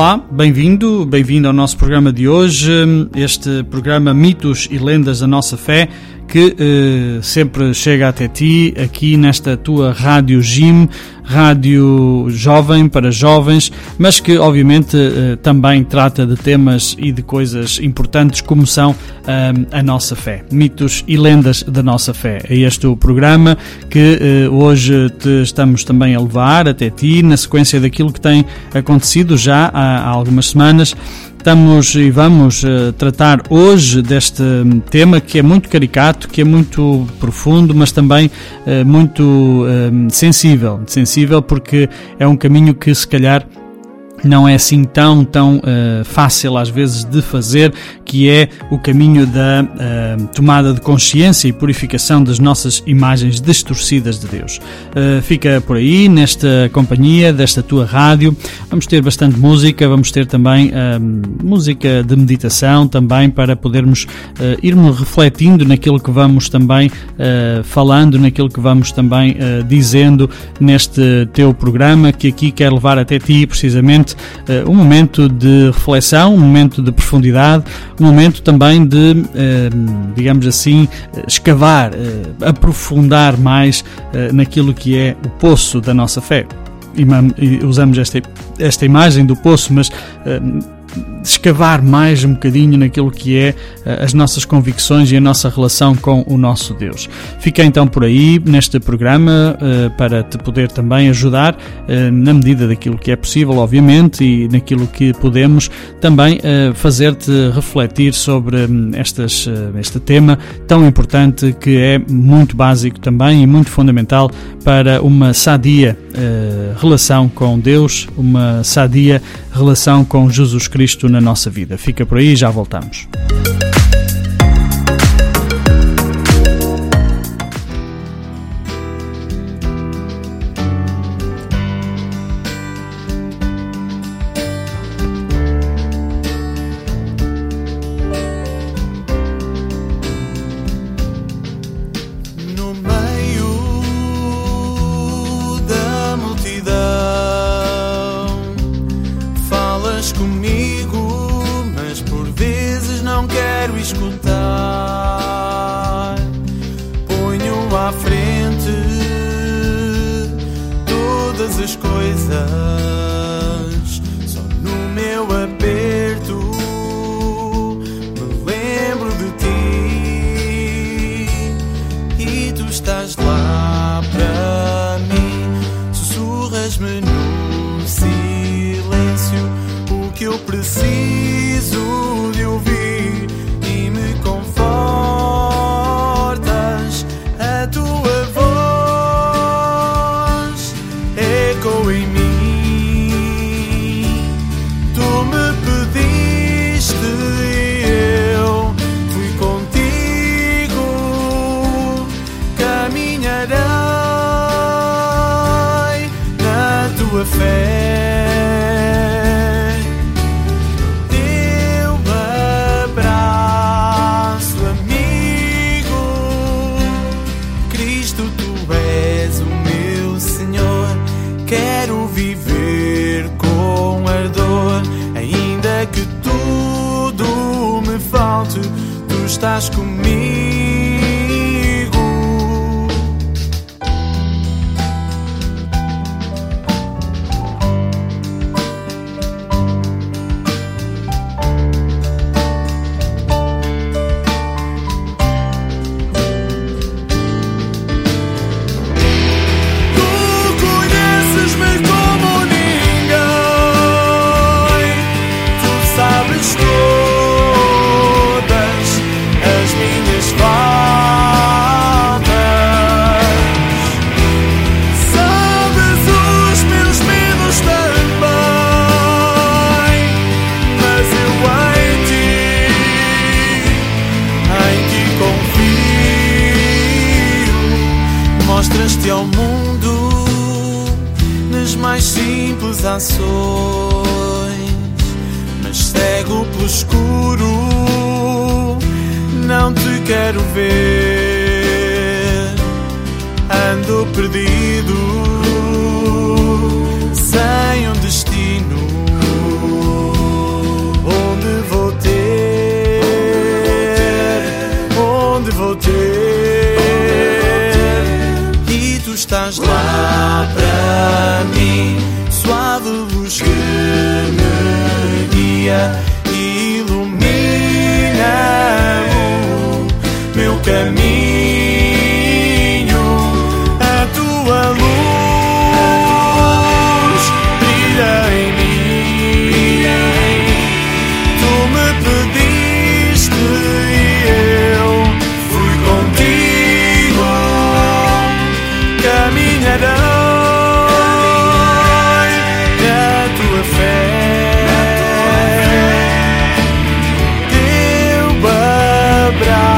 Olá, bem-vindo, bem-vindo ao nosso programa de hoje, este programa Mitos e Lendas da Nossa Fé, que eh, sempre chega até ti aqui nesta tua Rádio Gym, rádio jovem para jovens, mas que obviamente eh, também trata de temas e de coisas importantes como são eh, a nossa fé, mitos e lendas da nossa fé. É este o programa que eh, hoje te estamos também a levar até ti, na sequência daquilo que tem acontecido já há, há algumas semanas Estamos e vamos uh, tratar hoje deste tema que é muito caricato, que é muito profundo, mas também uh, muito uh, sensível. Sensível porque é um caminho que se calhar não é assim tão, tão uh, fácil às vezes de fazer, que é o caminho da uh, tomada de consciência e purificação das nossas imagens distorcidas de Deus. Uh, fica por aí, nesta companhia, desta tua rádio. Vamos ter bastante música, vamos ter também música de meditação, também para podermos irmos refletindo naquilo que vamos também falando, naquilo que vamos também dizendo neste teu programa, que aqui quer levar até ti precisamente uh, um momento de reflexão, um momento de profundidade, um momento também de, uh, digamos assim, escavar, uh, aprofundar mais naquilo que é o poço da nossa fé. Usamos esta, esta imagem do poço, mas escavar mais um bocadinho naquilo que é eh, as nossas convicções e a nossa relação com o nosso Deus. Fica então por aí neste programa eh, para te poder também ajudar eh, na medida daquilo que é possível, obviamente, e naquilo que podemos também fazer-te refletir sobre hum, estas, este tema tão importante que é muito básico também e muito fundamental para uma sadia relação com Deus, uma sadia relação com Jesus Cristo na nossa vida. Fica por aí já voltamos. Estás comigo. perdido, sem um destino. lembrar.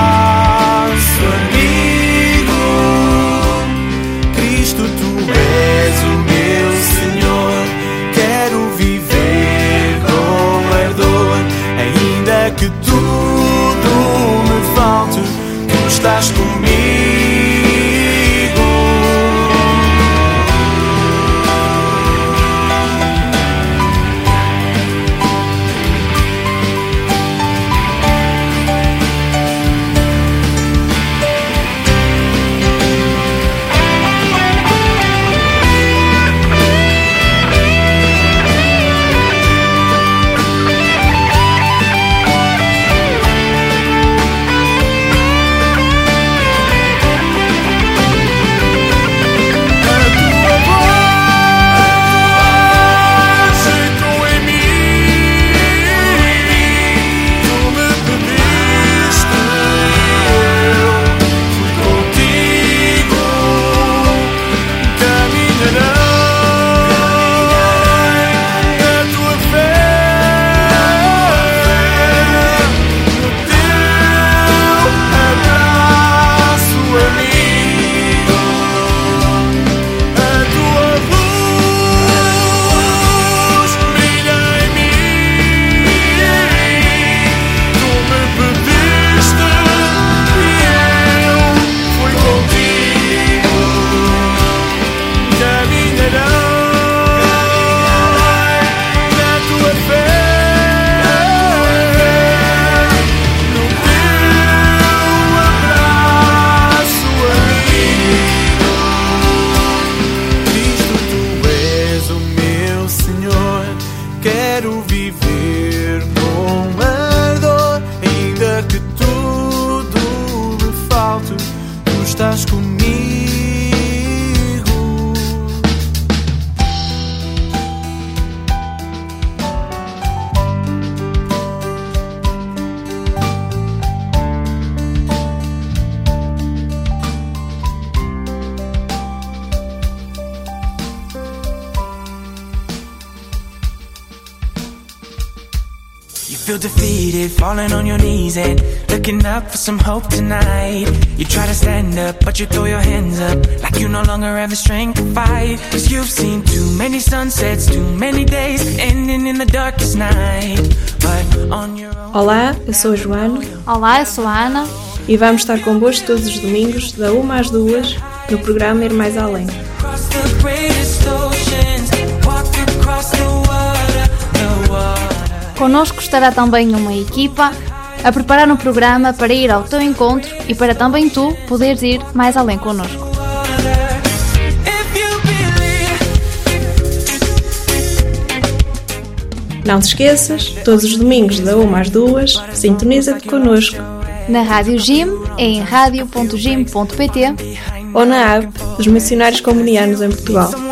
Feel defeated, falling on your knees and looking up for some hope tonight. You try to stand up, but you throw your hands up like you no longer have the strength to fight. Cause you've seen too many sunsets, too many days ending in the darkest night. But on your own. Olá, eu sou a Joana. Olá, eu sou a Ana. E vamos estar convosco todos os domingos, da 1 às 2, no programa Ir Mais Além. Conosco estará também uma equipa a preparar um programa para ir ao teu encontro e para também tu poderes ir mais além conosco. Não te esqueças, todos os domingos da 1 às 2, sintoniza-te connosco. Na Rádio Jim, em radio.jim.pt ou na app dos missionários comunianos em Portugal.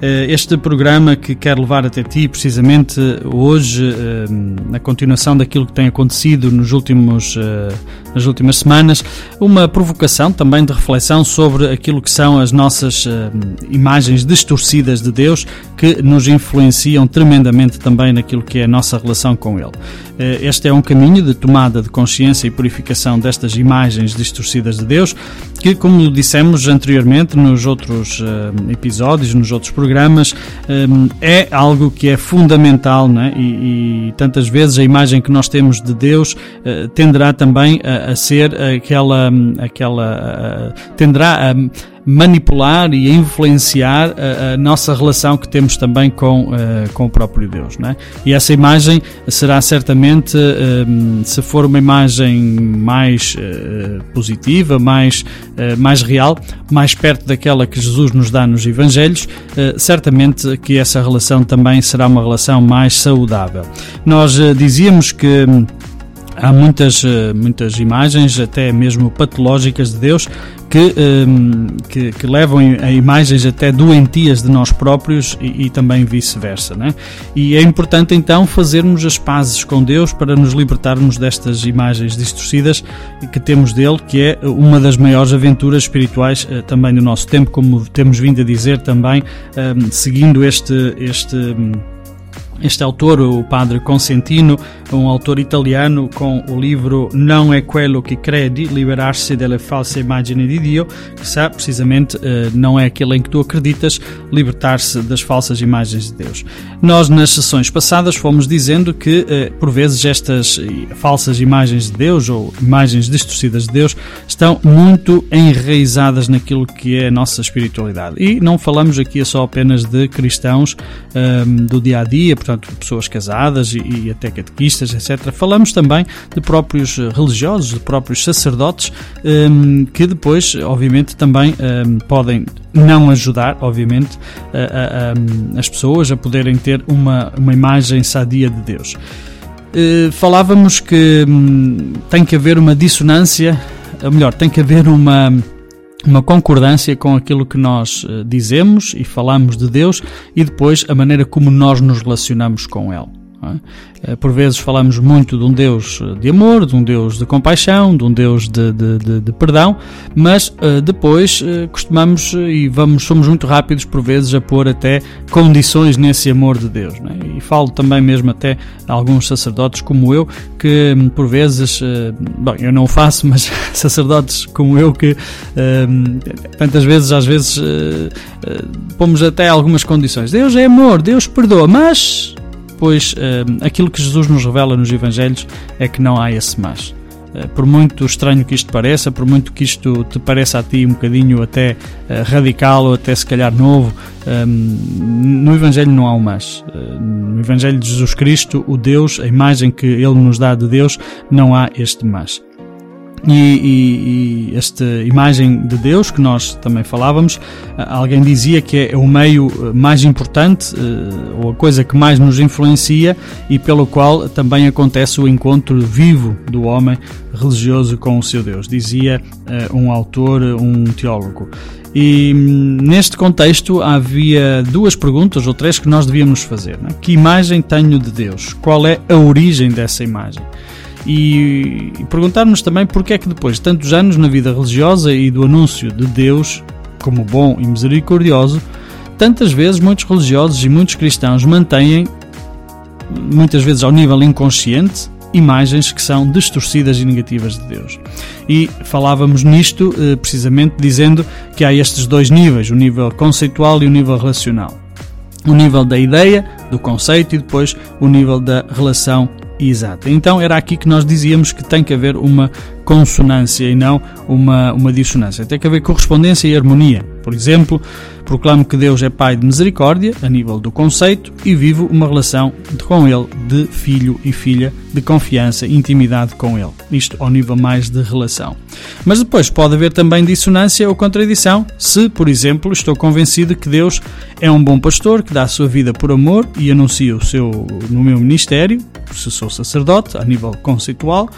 Eh, este programa que quero levar até ti, precisamente hoje, eh, na continuação daquilo que tem acontecido nos últimos, eh, nas últimas semanas, uma provocação também de reflexão sobre aquilo que são as nossas imagens distorcidas de Deus que nos influenciam tremendamente também naquilo que é a nossa relação com Ele. Este é um caminho de tomada de consciência e purificação destas imagens distorcidas de Deus, que, como dissemos anteriormente nos outros episódios, nos outros programas, programas um, é algo que é fundamental né? e, e, tantas vezes a imagem que nós temos de Deus uh, tenderá também a, a ser aquela, hum, aquela uh, tenderá a manipular e influenciar a, a, nossa relação que temos também com, uh, com o próprio Deus. Não é? E essa imagem será certamente, uh, se for uma imagem mais uh, positiva, mais, mais real, mais perto daquela que Jesus nos dá nos Evangelhos, certamente que essa relação também será uma relação mais saudável. Nós dizíamos que há muitas, muitas imagens, até mesmo patológicas de Deus, que, um, que, que, levam a imagens até doentias de nós próprios e, e também vice-versa. Né? E é importante então fazermos as pazes com Deus para nos libertarmos destas imagens distorcidas que temos dele, que é uma das maiores aventuras espirituais uh, também do nosso tempo, como temos vindo a dizer também, um, seguindo este. este este autor, o padre Consentino, um autor italiano com o livro Não é quello que credi, liberar-se delle false immagini di Dio, que sabe precisamente eh, não é aquele em que tu acreditas, libertar-se das falsas imagens de Deus. Nós nas sessões passadas fomos dizendo que eh, por vezes estas falsas imagens de Deus ou imagens distorcidas de Deus estão muito enraizadas naquilo que é a nossa espiritualidade. E não falamos aqui só apenas de cristãos do dia a dia, portanto, pessoas casadas e, e até catequistas, etc. Falamos também de próprios eh, religiosos, de próprios sacerdotes, um, que depois, obviamente, também um, podem não ajudar, obviamente, a, a, a, as pessoas a poderem ter uma, uma imagem sadia de Deus. Uh, falávamos que um, tem que haver uma dissonância, ou melhor, tem que haver uma uma concordância com aquilo que nós eh, dizemos e falamos de Deus e depois a maneira como nós nos relacionamos com Ele. É? Eh, por vezes falamos muito de um Deus eh, de amor, de um Deus de compaixão, de um Deus de, de, de, de perdão, mas uh, depois costumamos e vamos, somos muito rápidos por vezes a pôr até condições nesse amor de Deus. É? E falo também mesmo até a alguns sacerdotes como eu, que hum, por vezes, bom, eu não o faço, mas sacerdotes como eu que hum, tantas vezes, às vezes, pomos até algumas condições. Deus é amor, Deus perdoa, mas pois uh, aquilo que Jesus nos revela nos Evangelhos é que não há esse mais. Uh, por muito estranho que isto pareça, por muito que isto te pareça a ti um bocadinho até uh, radical ou até se calhar novo, um, no Evangelho não há o mais. no Evangelho de Jesus Cristo, o Deus, a imagem que Ele nos dá de Deus, não há este mais. E, e, e, esta imagem de Deus que nós também falávamos, alguém dizia que é o meio mais importante ou a coisa que mais nos influencia e pelo qual também acontece o encontro vivo do homem religioso com o seu Deus, dizia um autor, um teólogo. E hum, neste contexto havia duas perguntas ou três que nós devíamos fazer: né? Que imagem tenho de Deus? Qual é a origem dessa imagem? E, e perguntarmos também porque é que depois de tantos anos na vida religiosa e do anúncio de Deus como bom e misericordioso, tantas vezes muitos religiosos e muitos cristãos mantêm, muitas vezes ao nível inconsciente, imagens que são distorcidas e negativas de Deus. E falávamos nisto eh, precisamente dizendo que há estes dois níveis, o nível conceitual e o nível relacional. O nível da ideia, do conceito e depois o nível da relação exata. Então era aqui que nós dizíamos que tem que haver uma consonância e não uma, uma dissonância. Tem que haver correspondência e harmonia. Por exemplo, proclamo que Deus é Pai de misericórdia, a nível do conceito, e vivo uma relação com Ele de filho e filha, de confiança e intimidade com Ele. Isto ao nível mais de relação. Mas depois pode haver também dissonância ou contradição, se, por exemplo, estou convencido que Deus é um bom pastor que dá a sua vida por amor e anuncia o seu no meu ministério, se sou sacerdote, a nível conceitual,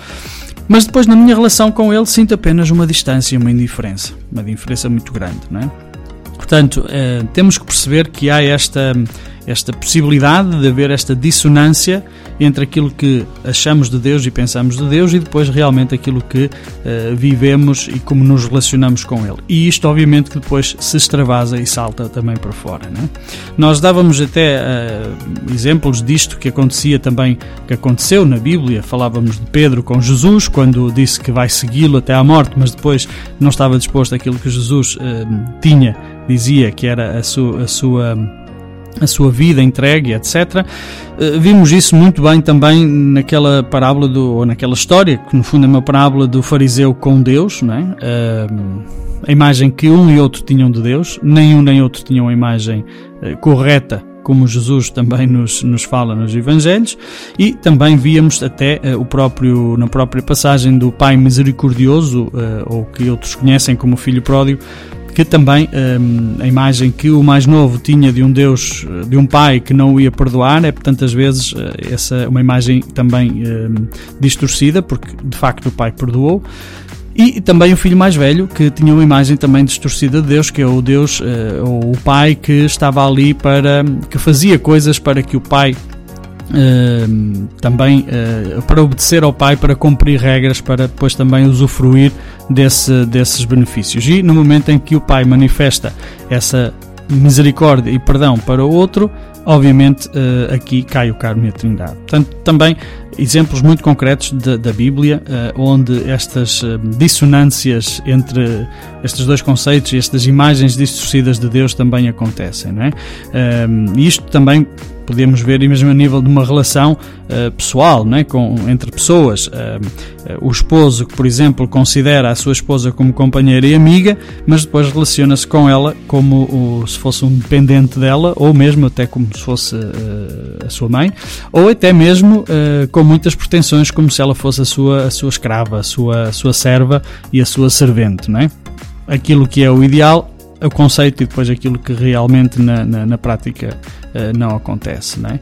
mas depois na minha relação com ele sinto apenas uma distância, uma indiferença, uma diferença muito grande, não é? Portanto, eh, temos que perceber que há esta esta possibilidade de haver esta dissonância entre aquilo que achamos de Deus e pensamos de Deus e depois realmente aquilo que uh, vivemos e como nos relacionamos com Ele. E isto, obviamente, que depois se extravasa e salta também para fora. Né? Nós dávamos até uh, exemplos disto que acontecia também, que aconteceu na Bíblia. Falávamos de Pedro com Jesus, quando disse que vai segui-lo até à morte, mas depois não estava disposto àquilo que Jesus uh, tinha, dizia que era a sua. A sua a sua vida entregue, etc. Eh, vimos isso muito bem também naquela parábola do, ou naquela história, que no fundo é uma parábola do fariseu com Deus, não é? Eh, a imagem que um e outro tinham de Deus, nem um nem outro tinham a imagem eh, correta como Jesus também nos, nos fala nos Evangelhos, e também víamos até uh, o próprio, na própria passagem do Pai Misericordioso, uh, ou que outros conhecem como Filho Pródigo, que também um, a imagem que o mais novo tinha de um Deus, de um pai que não o ia perdoar, é tantas vezes eh, essa uma imagem também um, distorcida, porque de facto o pai perdoou. E também o filho mais velho, que tinha uma imagem também distorcida de Deus, que é o Deus, uh, ou o pai que estava ali para, que fazia coisas para que o pai Uh, também uh, para obedecer ao pai, para cumprir regras, para depois também usufruir desse, desses benefícios. E no momento em que o pai manifesta essa misericórdia e perdão para o outro, obviamente uh, aqui cai o carmo e a trindade. Portanto, também exemplos muito concretos de, da Bíblia, uh, onde estas uh, dissonâncias entre estes dois conceitos e estas imagens distorcidas de Deus também acontecem. Não é? isto também podemos ver mesmo a nível de uma relação uh, pessoal, né, com, entre pessoas. Uh, uh, o esposo que, por exemplo, considera a sua esposa como companheira e amiga, mas depois relaciona-se com ela como o, se fosse um dependente dela, ou mesmo até como se fosse a sua mãe, ou até mesmo com muitas pretensões, como se ela fosse a sua, a sua escrava, a sua, a sua serva e a sua servente. Né? Aquilo que é o ideal o conceito e depois aquilo que realmente na, na, na prática uh, não acontece. Não é?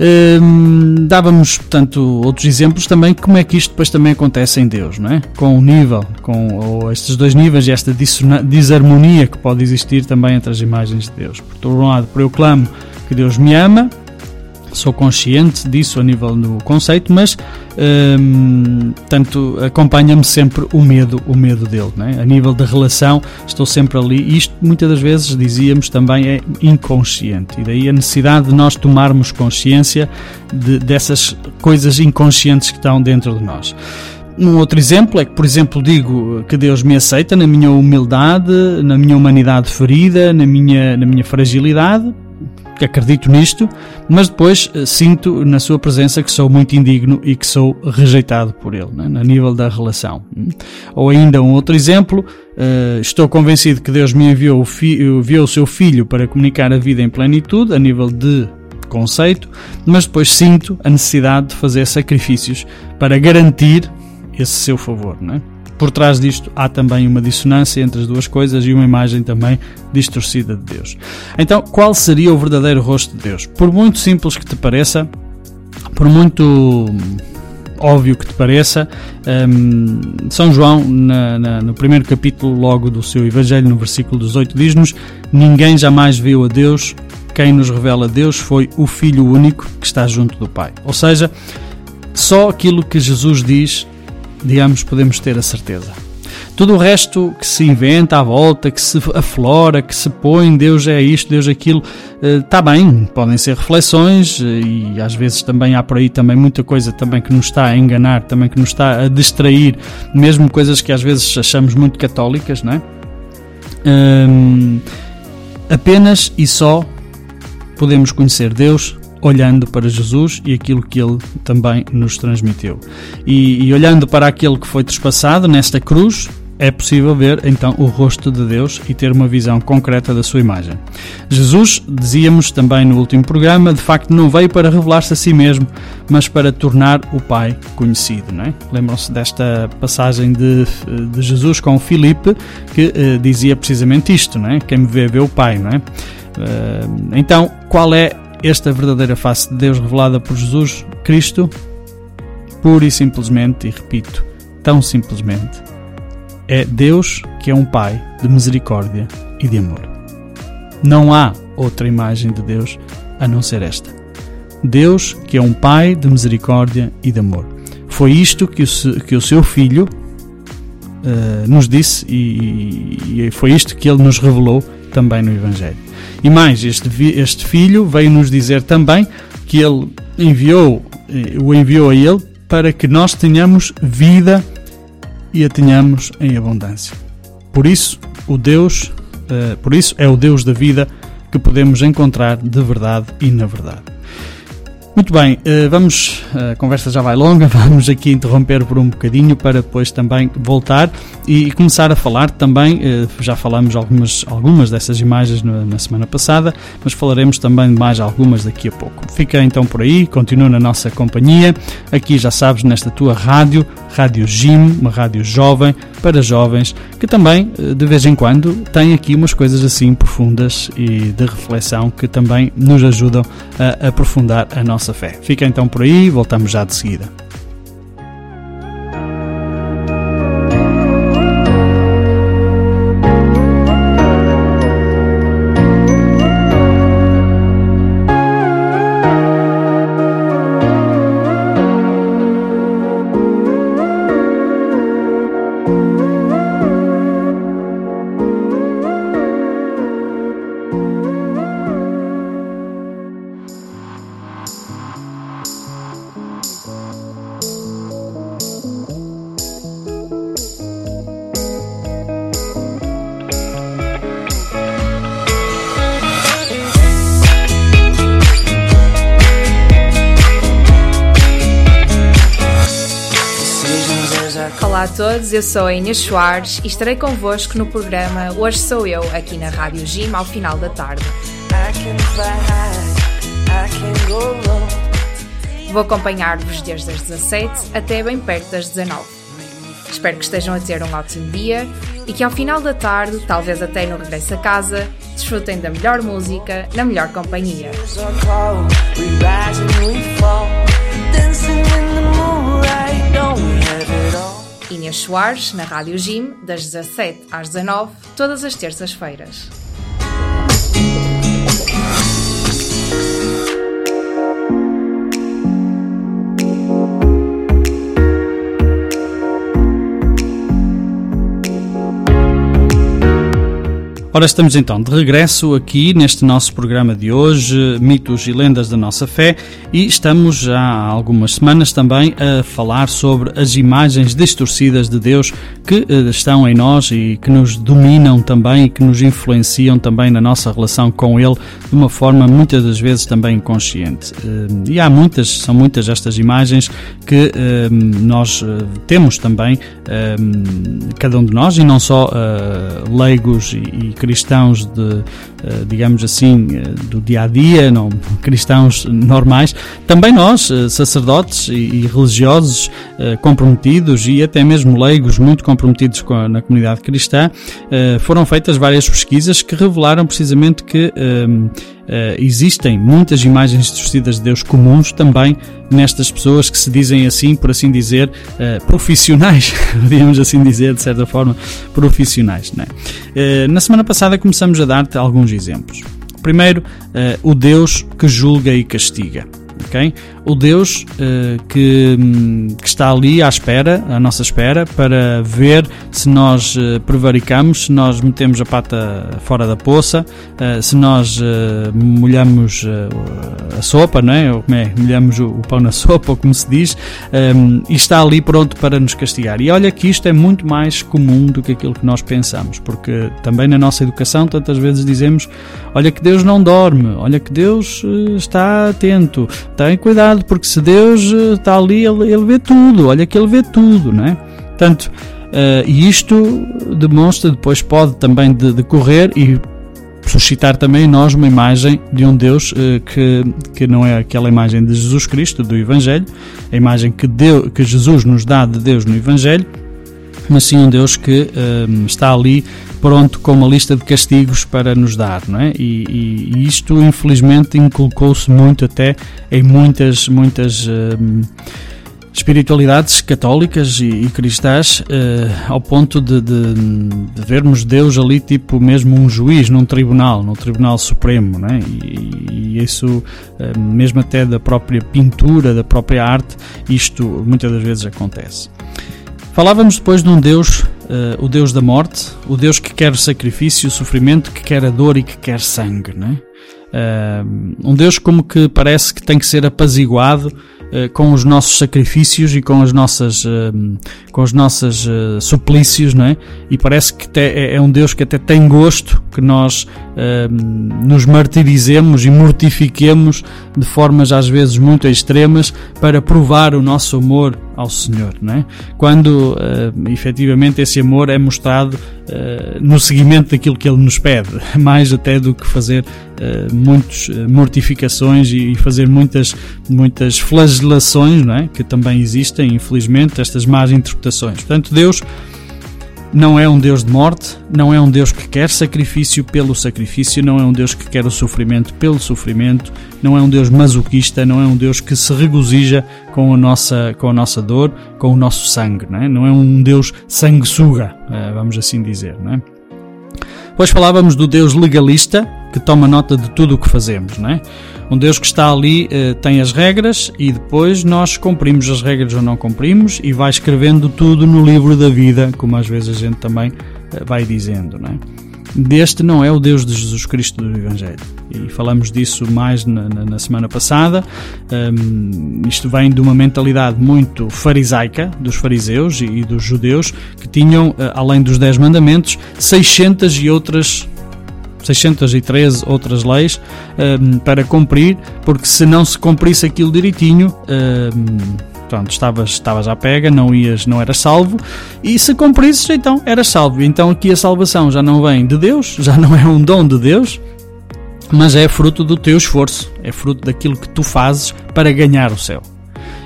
Um, dávamos, portanto, outros exemplos também como é que isto depois também acontece em Deus, não é? Com o nível, com estes dois níveis e esta desarmonia que pode existir também entre as imagens de Deus. Por um lado, eu clamo que Deus me ama, sou consciente disso a nível do conceito, mas hum, tanto acompanha-me sempre o medo, o medo dele, né? a nível da relação estou sempre ali. Isto muitas das vezes dizíamos também é inconsciente e daí a necessidade de nós tomarmos consciência de, dessas coisas inconscientes que estão dentro de nós. Um outro exemplo é que, por exemplo, digo que Deus me aceita na minha humildade, na minha humanidade ferida, na minha, na minha fragilidade, acredito nisto, mas depois eh, sinto na sua presença que sou muito indigno e que sou rejeitado por ele, né, a nível da relação. Ou ainda um outro exemplo, uh, estou convencido que Deus me enviou o, enviou o seu filho para comunicar a vida em plenitude, a nível de conceito, mas depois sinto a necessidade de fazer sacrifícios para garantir esse seu favor. Né? Por trás disto há também uma dissonância entre as duas coisas e uma imagem também distorcida de Deus. Então, qual seria o verdadeiro rosto de Deus? Por muito simples que te pareça, por muito óbvio que te pareça, um, São João, na, na, no primeiro capítulo, logo do seu Evangelho, no versículo 18, diz-nos: Ninguém jamais viu a Deus, quem nos revela Deus foi o Filho único que está junto do Pai. Ou seja, só aquilo que Jesus diz, digamos, podemos ter a certeza. Tudo o resto que se inventa à volta, que se aflora, que se põe, Deus é isto, Deus é aquilo, está eh, bem, podem ser reflexões eh, e às vezes também há por aí também muita coisa também que nos está a enganar, também que nos está a distrair, mesmo coisas que às vezes achamos muito católicas, não é? Hum, apenas e só podemos conhecer Deus olhando para Jesus e aquilo que ele também nos transmitiu. E, e, olhando para aquele que foi trespassado nesta cruz, é possível ver então o rosto de Deus e ter uma visão concreta da sua imagem. Jesus, dizíamos também no último programa, de facto não veio para revelar-se a si mesmo, mas para tornar o Pai conhecido. É? Lembram-se desta passagem de, de Jesus com Filipe, que uh, dizia precisamente isto: é? quem me vê, vê o Pai. É? Uh, então, qual é esta verdadeira face de Deus revelada por Jesus Cristo? Pura e simplesmente, e repito, tão simplesmente, é Deus que é um Pai de misericórdia e de amor. Não há outra imagem de Deus a não ser esta. Deus que é um Pai de misericórdia e de amor. Foi isto que o, que o seu Filho uh, nos disse e, e foi isto que ele nos revelou também no Evangelho. E mais, este, este Filho veio nos dizer também que ele enviou, eh, o enviou a ele para que nós tenhamos vida e a tenhamos em abundância. Por isso, o Deus, uh, por isso é o Deus da vida que podemos encontrar de verdade e na verdade. Muito bem, eh, vamos, a conversa já vai longa, vamos aqui interromper por um bocadinho para depois também voltar e começar a falar também, eh, já falamos algumas, algumas dessas imagens na semana passada, mas falaremos também de mais algumas daqui a pouco. Fica então por aí, continua na nossa companhia, aqui já sabes, nesta tua rádio, Rádio Jim, uma rádio jovem, para jovens, que também, eh, de vez em quando, tem aqui umas coisas assim profundas e de reflexão que também nos ajudam a aprofundar a nossa fé. Fica então por aí, voltamos já de seguida. Eu sou a Inês Soares e estarei convosco no programa Hoje Sou Eu, aqui na Rádio Gym, ao final da tarde. Vou acompanhar-vos desde as 17 até bem perto das 19. Espero que estejam a ter um ótimo dia e que ao final da tarde, talvez até no regresso a casa, desfrutem da melhor música na melhor companhia. Inês Soares, na Rádio Jim, das 17 às 19, todas as terças-feiras. Ora, estamos então de regresso aqui neste nosso programa de hoje, Mitos e Lendas da Nossa Fé, e estamos já há algumas semanas também a falar sobre as imagens distorcidas de Deus que eh, estão em nós e que nos dominam também e que nos influenciam também na nossa relação com Ele de uma forma muitas das vezes também inconsciente. Eh, e há muitas, são muitas estas imagens que eh, nós temos também, cada um de nós, e não só leigos e cristãos de, eh, digamos assim, eh, do dia a dia, não cristãos normais, também nós, eh, sacerdotes e religiosos, comprometidos e até mesmo leigos muito comprometidos a, na comunidade cristã, uh, foram feitas várias pesquisas que revelaram precisamente que ehm, Uh, existem muitas imagens distorcidas de Deus comuns também nestas pessoas que se dizem assim, por assim dizer, profissionais, podíamos assim dizer, de certa forma, profissionais. Uh, na semana passada começamos a dar-te alguns exemplos. Primeiro, o Deus que julga e castiga. Okay? O Deus uh, que, que, está ali à espera, à nossa espera, para ver se nós uh, prevaricamos, se nós metemos a pata fora da poça, uh, se nós molhamos a sopa, não é? Ou como é? Molhamos o, o, pão na sopa, ou como se diz, um, e está ali pronto para nos castigar. E olha que isto é muito mais comum do que aquilo que nós pensamos, porque também na nossa educação tantas vezes dizemos: olha que Deus não dorme, olha que Deus está atento, tem cuidado, porque se Deus eh, está ali, ele, ele vê tudo, olha que ele vê tudo, não é? Portanto, uh, isto demonstra, depois pode também decorrer e suscitar também em nós uma imagem de um Deus uh, que, que não é aquela imagem de Jesus Cristo, do Evangelho, a imagem que, Deus, que Jesus nos dá de Deus no Evangelho, mas sim um Deus que uh, está ali pronto com uma lista de castigos para nos dar, não é? E, e, e isto infelizmente inculcou-se muito até em muitas, muitas uh, espiritualidades católicas e, e cristãs uh, ao ponto de, de, de, vermos Deus ali tipo mesmo um juiz num tribunal, no Tribunal Supremo, não é? E, e isso uh, mesmo até da própria pintura, da própria arte, isto muitas das vezes acontece. Falávamos depois de um Deus, uh, o Deus da morte, o Deus que quer o sacrifício, o sofrimento, que quer a dor e que quer sangue, não é? Uh, um Deus como que parece que tem que ser apaziguado uh, com os nossos sacrifícios e com as nossas, com os nossos suplícios, não é? E parece que é, é um Deus que até tem gosto que nós nos martirizemos e mortifiquemos de formas às vezes muito extremas para provar o nosso amor ao Senhor, não é? Quando uh, efetivamente esse amor é mostrado uh, no seguimento daquilo que Ele nos pede, mais até do que fazer uh, muitas mortificações e fazer muitas, muitas flagelações, não é? Que também existem, infelizmente, estas más interpretações. Portanto, Deus não é um Deus de morte, não é um Deus que quer sacrifício pelo sacrifício, não é um Deus que quer o sofrimento pelo sofrimento, não é um Deus masoquista, não é um Deus que se regozija com a nossa, com a nossa dor, com o nosso sangue, não é, não é um Deus sanguessuga, eh, vamos assim dizer. Não é? Depois falávamos do Deus legalista, que toma nota de tudo o que fazemos, não é? Um Deus que está ali eh, tem as regras e depois nós cumprimos as regras ou não cumprimos e vai escrevendo tudo no livro da vida, como às vezes a gente também eh, vai dizendo, não é? Deste não é o Deus de Jesus Cristo do Evangelho. E falamos disso mais na, na, na semana passada. Um, isto vem de uma mentalidade muito farisaica dos fariseus e, e dos judeus que tinham, eh, além dos Dez Mandamentos, 600 e outras 613 outras leis um, para cumprir, porque se não se cumprisse aquilo direitinho, um, pronto, estavas, estavas à pega, não ias, não eras salvo, e se cumprisses, então eras salvo. Então aqui a salvação já não vem de Deus, já não é um dom de Deus, mas é fruto do teu esforço, é fruto daquilo que tu fazes para ganhar o céu.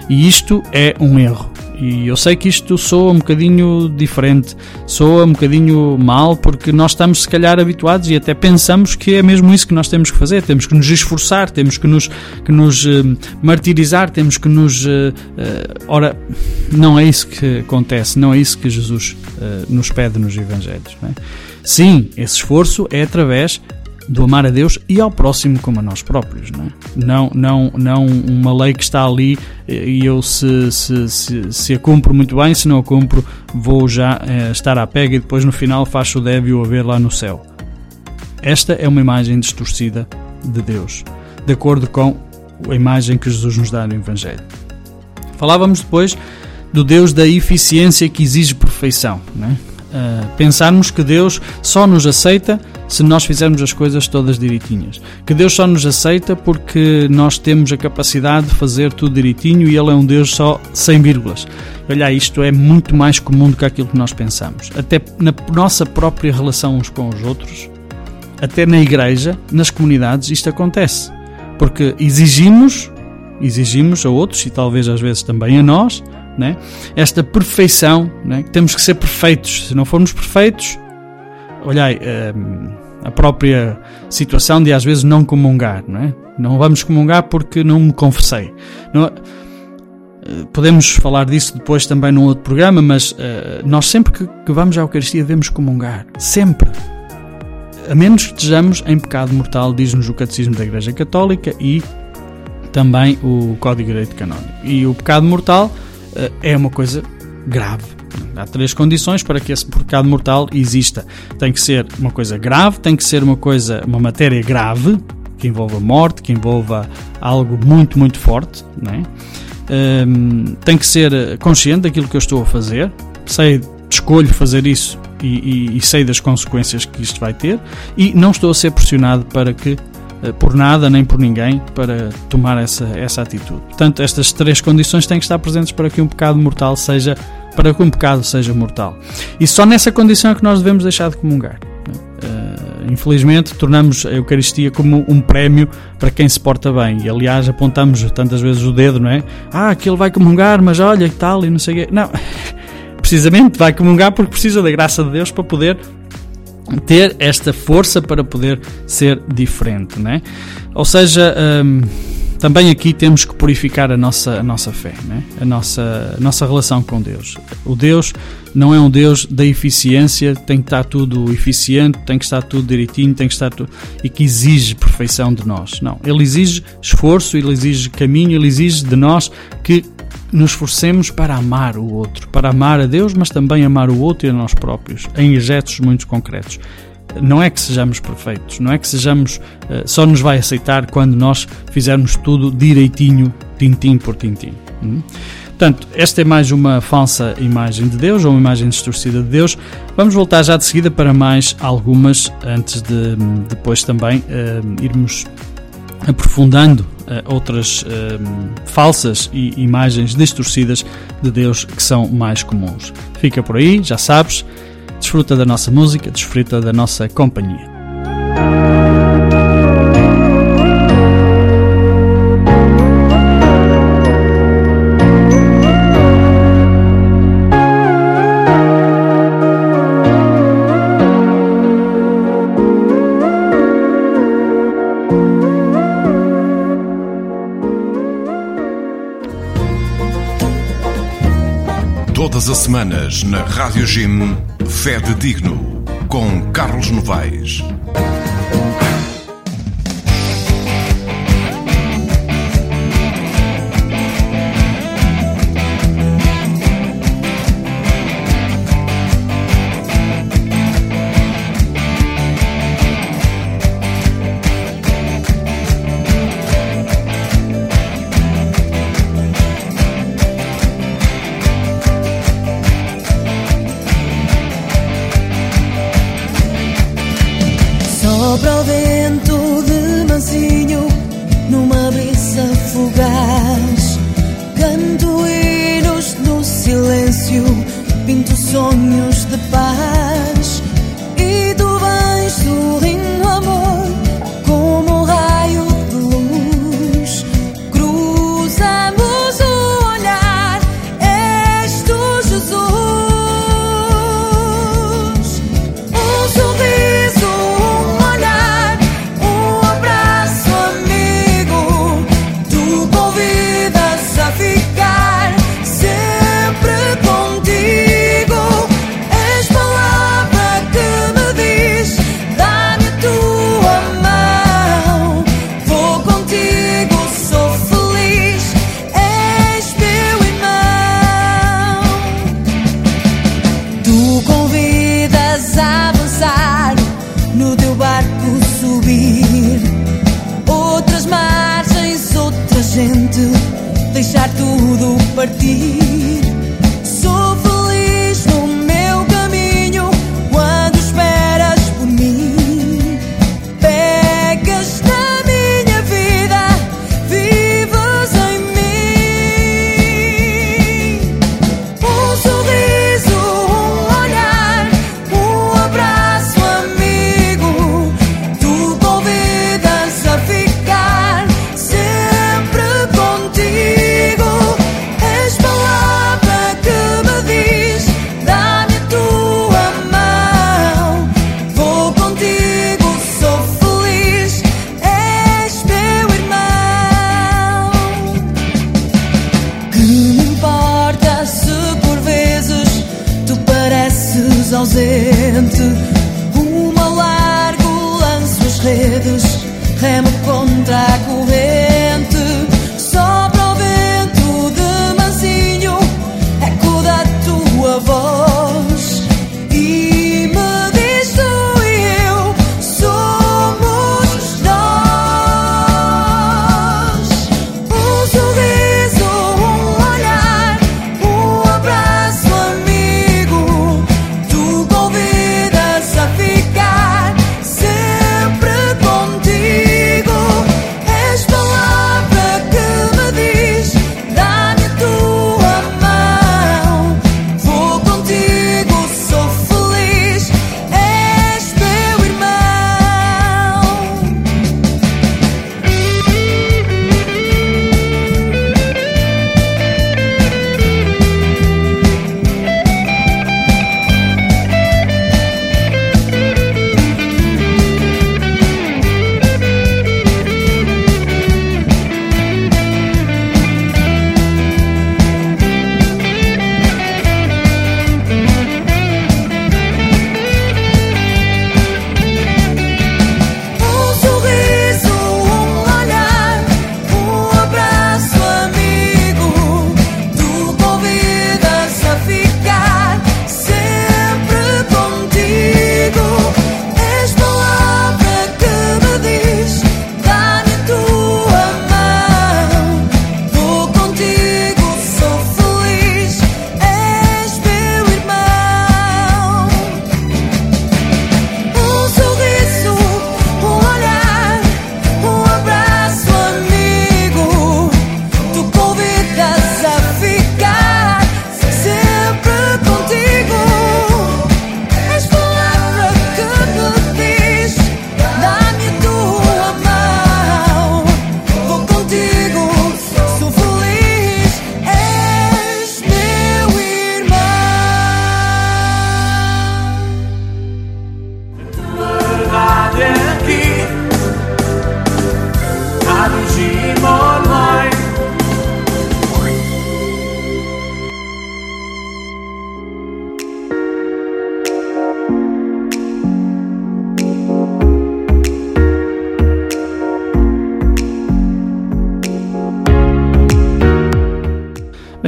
E isto é um erro. E eu sei que isto soa um bocadinho diferente, soa um bocadinho mal, porque nós estamos se calhar habituados e até pensamos que é mesmo isso que nós temos que fazer. Temos que nos esforçar, temos que nos, que nos uh, martirizar, temos que nos. Uh, uh, ora, não é isso que acontece, não é isso que Jesus nos pede nos Evangelhos. É? Sim, esse esforço é através do amar a Deus e ao próximo como a nós próprios. Não, é? não, não, não uma lei que está ali e eu se, se, se, se a cumpro muito bem, se não a cumpro vou já é, estar à pega e depois no final faço o deve o haver lá no céu. Esta é uma imagem distorcida de Deus, de acordo com a imagem que Jesus nos dá no Evangelho. Falávamos depois do Deus da eficiência que exige perfeição. Não é? Uh, pensarmos que Deus só nos aceita se nós fizermos as coisas todas direitinhas. Que Deus só nos aceita porque nós temos a capacidade de fazer tudo direitinho e Ele é um Deus só sem vírgulas. Olha, isto é muito mais comum do que aquilo que nós pensamos. Até na nossa própria relação uns com os outros, até na igreja, nas comunidades, isto acontece. Porque exigimos, exigimos a outros e talvez às vezes também a nós, né? esta perfeição, né? temos que ser perfeitos. Se não formos perfeitos, olhai, hum, a própria situação de às vezes não comungar, não é? Não vamos comungar porque não me confessei. Não, podemos falar disso depois também num outro programa, mas uh, nós sempre que, vamos à Eucaristia devemos comungar. Sempre. A menos que estejamos em pecado mortal, diz-nos o Catecismo da Igreja Católica e também o Código de Direito Canónico. E o pecado mortal uh, é uma coisa grave. Há três condições para que esse pecado mortal exista. Tem que ser uma coisa grave, tem que ser uma coisa, uma matéria grave, que envolva morte, que envolva algo muito, muito forte, né? Um, tem que ser consciente daquilo que eu estou a fazer, sei, escolho fazer isso e, e, e, sei das consequências que isto vai ter e não estou a ser pressionado para que eh, por nada nem por ninguém para tomar essa, essa atitude. Portanto, estas três condições têm que estar presentes para que um pecado mortal seja para que um pecado seja mortal. E só nessa condição é que nós devemos deixar de comungar. Uh, infelizmente, tornamos a Eucaristia como um prémio para quem se porta bem. E aliás, apontamos tantas vezes o dedo, não é? Ah, aquele vai comungar, mas olha que tal, e não sei o quê. Não, precisamente vai comungar porque precisa da graça de Deus para poder ter esta força para poder ser diferente, não é? Ou seja. Um, também aqui temos que purificar a nossa, a nossa fé, né? a, nossa, a nossa relação com Deus. O Deus não é um Deus da eficiência, tem que estar tudo eficiente, tem que estar tudo direitinho, tem que estar tudo. e que exige perfeição de nós. Não. Ele exige esforço, ele exige caminho, ele exige de nós que nos esforcemos para amar o outro, para amar a Deus, mas também amar o outro e a nós próprios, em gestos muito concretos não é que sejamos perfeitos, não é que sejamos, uh, só nos vai aceitar quando nós fizermos tudo direitinho, tintim por tintim. Hum? Portanto, esta é mais uma falsa imagem de Deus, ou uma imagem distorcida de Deus. Vamos voltar já de seguida para mais algumas, antes de depois também uh, irmos aprofundando uh, outras uh, falsas e imagens distorcidas de Deus que são mais comuns. Fica por aí, já sabes. Desfruta da nossa música, desfruta da nossa companhia. Todas as semanas na Rádio Jim Fé de Digno, com Carlos Novaes. Sopra o vento de mansinho numa brisa fugaz. Canto hinos no silêncio, pinto sonhos de paz. bersedih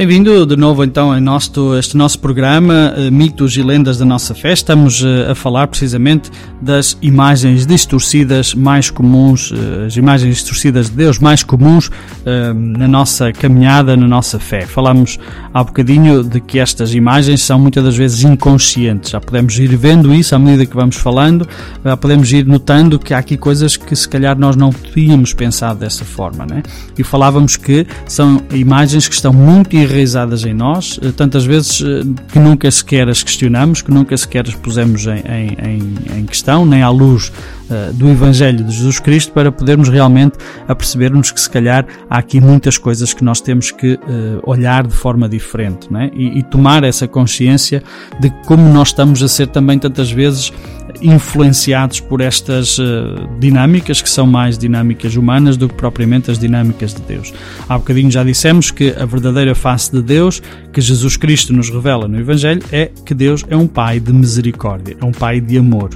Bem-vindo de novo então a nosso, este nosso programa uh, Mitos e Lendas da Nossa Fé. Estamos uh, a falar precisamente das imagens distorcidas mais comuns, uh, as imagens distorcidas de Deus mais comuns na nossa caminhada, na nossa fé. Falamos há bocadinho de que estas imagens são muitas das vezes inconscientes. Já podemos ir vendo isso à medida que vamos falando, já podemos ir notando que há aqui coisas que se calhar nós não tínhamos pensado dessa forma. Né? E falávamos que são imagens que estão muito enraizadas em nós, eh, tantas vezes eh, que nunca sequer as questionamos, que nunca sequer as pusemos em, em, em questão, nem à luz uh, do Evangelho de Jesus Cristo, para podermos realmente apercebermos que se calhar há aqui muitas coisas que nós temos que olhar de forma diferente né? e, e tomar essa consciência de como nós estamos a ser também tantas vezes influenciados por estas uh, dinâmicas que são mais dinâmicas humanas do que propriamente as dinâmicas de Deus. Há bocadinho já dissemos que a verdadeira face de Deus que Jesus Cristo nos revela no Evangelho é que Deus é um Pai de misericórdia, é um Pai de amor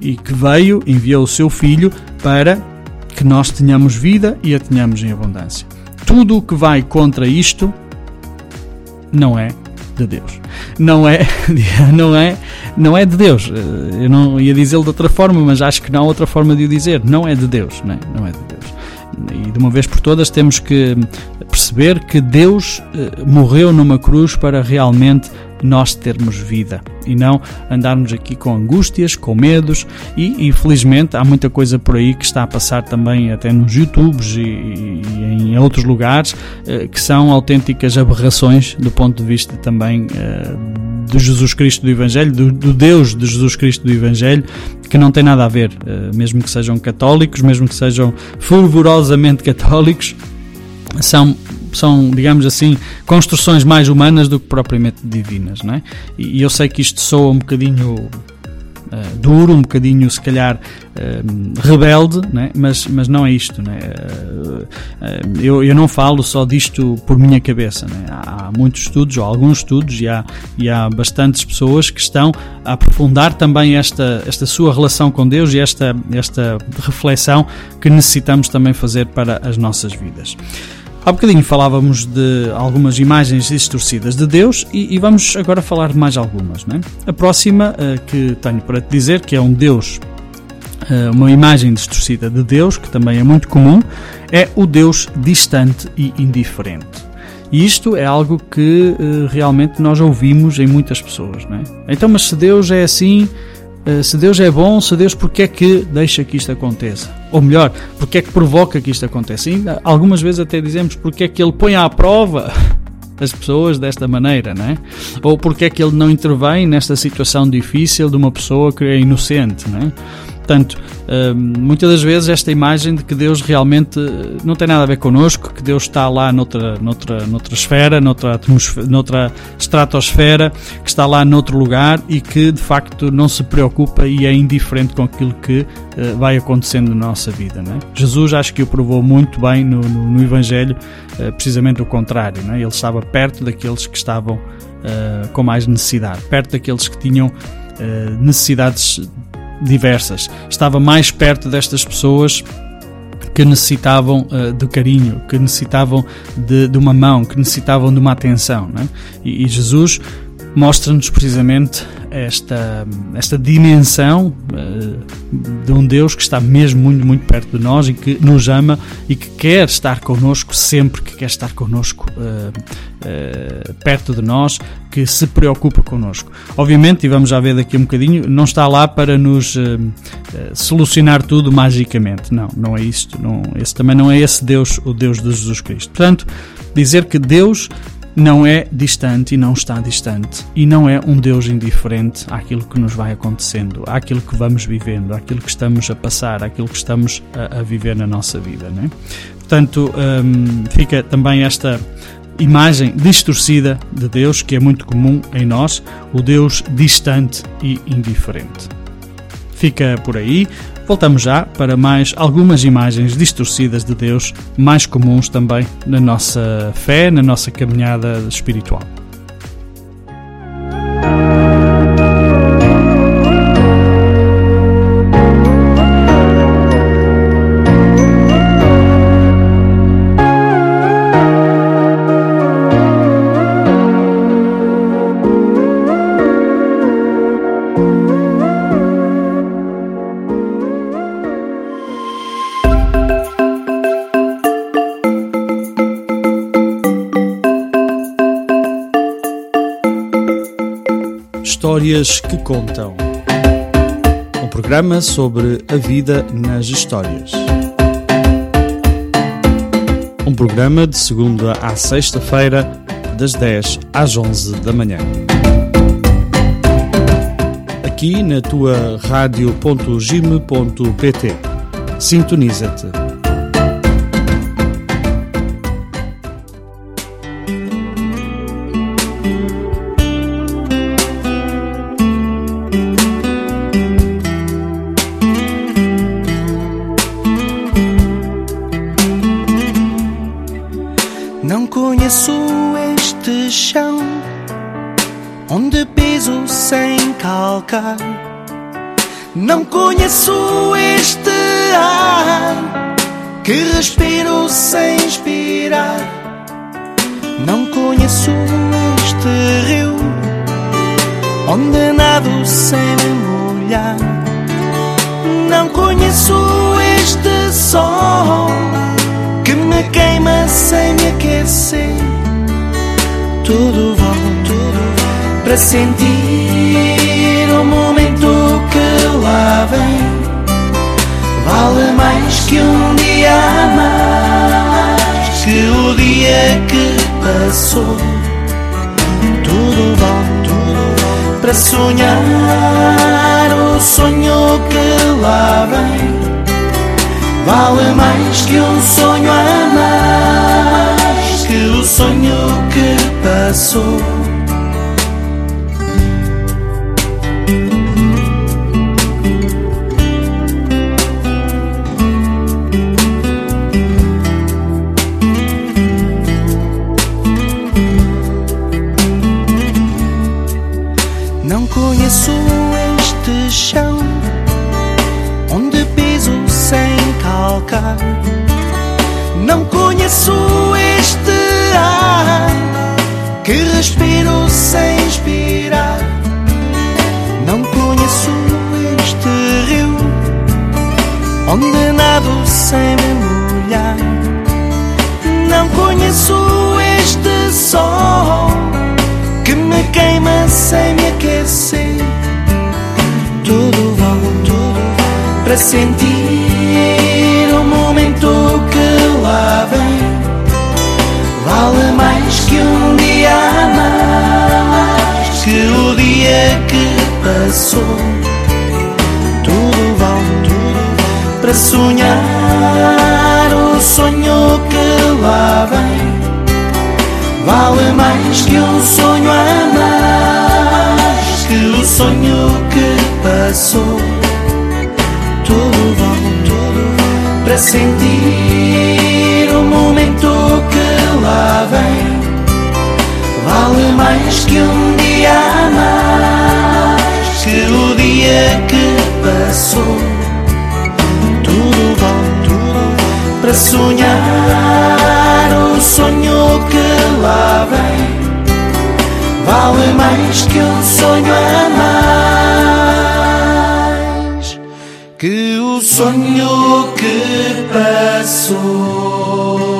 e que veio, enviou o seu Filho para que nós tenhamos vida e a tenhamos em abundância. Tudo o que vai contra isto não é de Deus. Não é, não é, não é de Deus. Eu não ia dizê-lo de outra forma, mas acho que não há outra forma de o dizer. Não é de Deus, não é, não é de Deus. E de uma vez por todas temos que perceber que Deus eh, morreu numa cruz para realmente nós termos vida e não andarmos aqui com angústias, com medos. E, felizmente há muita coisa por aí que está a passar também até nos YouTubes e, e, em outros lugares eh, que são autênticas aberrações do ponto de vista também eh, do Jesus Cristo do Evangelho, do, do, Deus de Jesus Cristo do Evangelho, que não tem nada a ver, eh, mesmo que sejam católicos, mesmo que sejam fervorosamente católicos, são são, digamos assim, construções mais humanas do que propriamente divinas, não é? E eu sei que isto soa um bocadinho uh, duro, um bocadinho, se calhar, uh, rebelde, né? mas, mas não é isto. Né? Uh, eu, eu não falo só disto por minha cabeça. Né? Há muitos estudos, ou alguns estudos, e há, e há bastantes pessoas que estão a aprofundar também esta, esta sua relação com Deus e esta, esta reflexão que necessitamos também fazer para as nossas vidas. Há bocadinho falávamos de algumas imagens distorcidas de Deus e, e vamos agora falar de mais algumas. Né? A próxima uh, que tenho para te dizer, que é um Deus, uh, uma imagem distorcida de Deus, que também é muito comum, é o Deus distante e indiferente. E isto é algo que uh, realmente nós ouvimos em muitas pessoas. Né? Então, mas se Deus é assim, se Deus é bom, se Deus porque é que deixa que isto aconteça? Ou melhor, porque é que provoca que isto aconteça? E algumas vezes até dizemos porque é que Ele põe à prova as pessoas desta maneira, né? Ou porque é que Ele não intervém nesta situação difícil de uma pessoa que é inocente, né? Portanto, hum, muitas das vezes esta imagem de que Deus realmente eh, não tem nada a ver connosco, que Deus está lá noutra, noutra, noutra esfera, noutra, noutra estratosfera, que está lá noutro lugar e que de facto não se preocupa e é indiferente com aquilo que eh, vai acontecendo na nossa vida. Né? Jesus acho que o provou muito bem no, no, no Evangelho, eh, precisamente o contrário. Né? Ele estava perto daqueles que estavam com mais necessidade, perto daqueles que tinham necessidades diversas. Estava mais perto destas pessoas que necessitavam uh, de carinho, que necessitavam de, de, uma mão, que necessitavam de uma atenção. Né? E, e Jesus mostra-nos precisamente esta, esta dimensão uh, de um Deus que está mesmo muito, muito perto de nós e que nos ama e que quer estar connosco sempre que quer estar connosco uh, uh, perto de nós, que se preocupa connosco. Obviamente, e vamos já ver daqui um bocadinho, não está lá para nos solucionar tudo magicamente. Não, não é isto. Não, esse também não é esse Deus, o Deus de Jesus Cristo. Portanto, dizer que Deus não é distante e não está distante. E não é um Deus indiferente àquilo que nos vai acontecendo, àquilo que vamos vivendo, àquilo que estamos a passar, àquilo que estamos a, a viver na nossa vida. Né? Portanto, um, fica também esta imagem distorcida de Deus que é muito comum em nós, o Deus distante e indiferente. Fica por aí. Voltamos já para mais algumas imagens distorcidas de Deus, mais comuns também na nossa fé, na nossa caminhada espiritual. Histórias que Contam. Um programa sobre a vida nas histórias. Um programa de segunda à sexta-feira, das 10 às 11 da manhã. Aqui na tua rádio.gime.pt. Sintoniza-te. Não conheço este ar que respiro sem inspirar. Não conheço este rio onde nado sem molhar. Não conheço este sol me queima sem me aquecer. Tudo volto para sentir o momento que lá vem. Vale mais que um dia mais que o dia que passou. Tudo vale, tudo para sonhar o sonho que lá vem. Vale mais que um sonho a mais que o sonho que passou. Conheço este ar que respiro sem inspirar. Não conheço este rio onde nado sem me molhar. Não conheço este sol que me queima sem me aquecer. Tudo vale, tudo vale para sentir. Que o dia que passou. Tudo vale, tudo para sonhar o sonho que lá vem. Vale mais que um sonho a mais que o sonho que passou. Tudo vale, tudo para sentir o momento que lá vem. Vale mais que um dia a mais que o dia que passou. Tudo vale, tudo para sonhar o sonho que lá vem. Vale mais que um sonho a mais que o sonho que passou.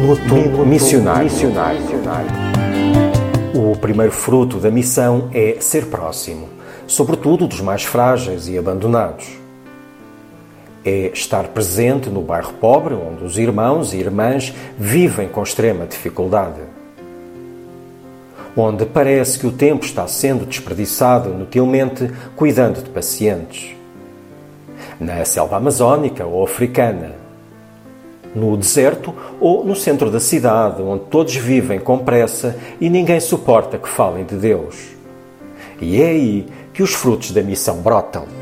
Minuto, missionário. O primeiro fruto da missão é ser próximo, sobretudo dos mais frágeis e abandonados. É estar presente no bairro pobre onde os irmãos e irmãs vivem com extrema dificuldade. Onde parece que o tempo está sendo desperdiçado inutilmente cuidando de pacientes. Na selva amazónica ou africana, no deserto ou no centro da cidade, onde todos vivem com pressa e ninguém suporta que falem de Deus. E é aí que os frutos da missão brotam.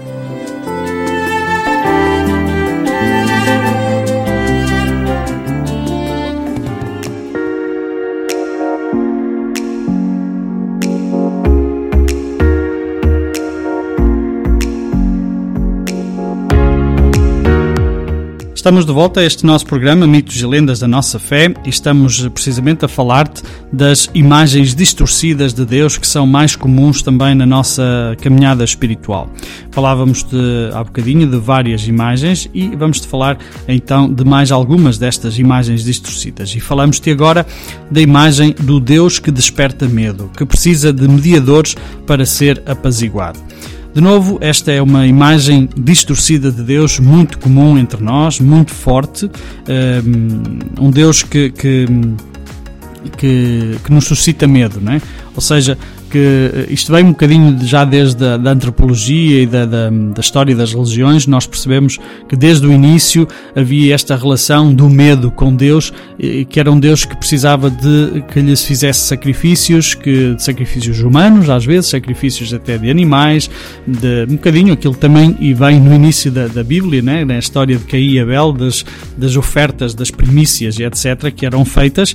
Estamos de volta a este nosso programa Mitos e Lendas da Nossa Fé e estamos precisamente a falar-te das imagens distorcidas de Deus que são mais comuns também na nossa caminhada espiritual. Falávamos há bocadinho de várias imagens e vamos-te falar então de mais algumas destas imagens distorcidas. E falamos-te agora da imagem do Deus que desperta medo, que precisa de mediadores para ser apaziguado. De novo, esta é uma imagem distorcida de Deus muito comum entre nós, muito forte. Um Deus que, que, que, que nos suscita medo, não é? Ou seja, que isto vem um bocadinho já desde a da antropologia e da, da, da, história das religiões, nós percebemos que desde o início havia esta relação do medo com Deus, que era um Deus que precisava de que lhes fizesse sacrifícios, que, de sacrifícios humanos, às vezes, sacrifícios até de animais, de um bocadinho aquilo também, e vem no início da, da Bíblia, né, na história de Caim e Abel, das, das ofertas, das primícias e etc., que eram feitas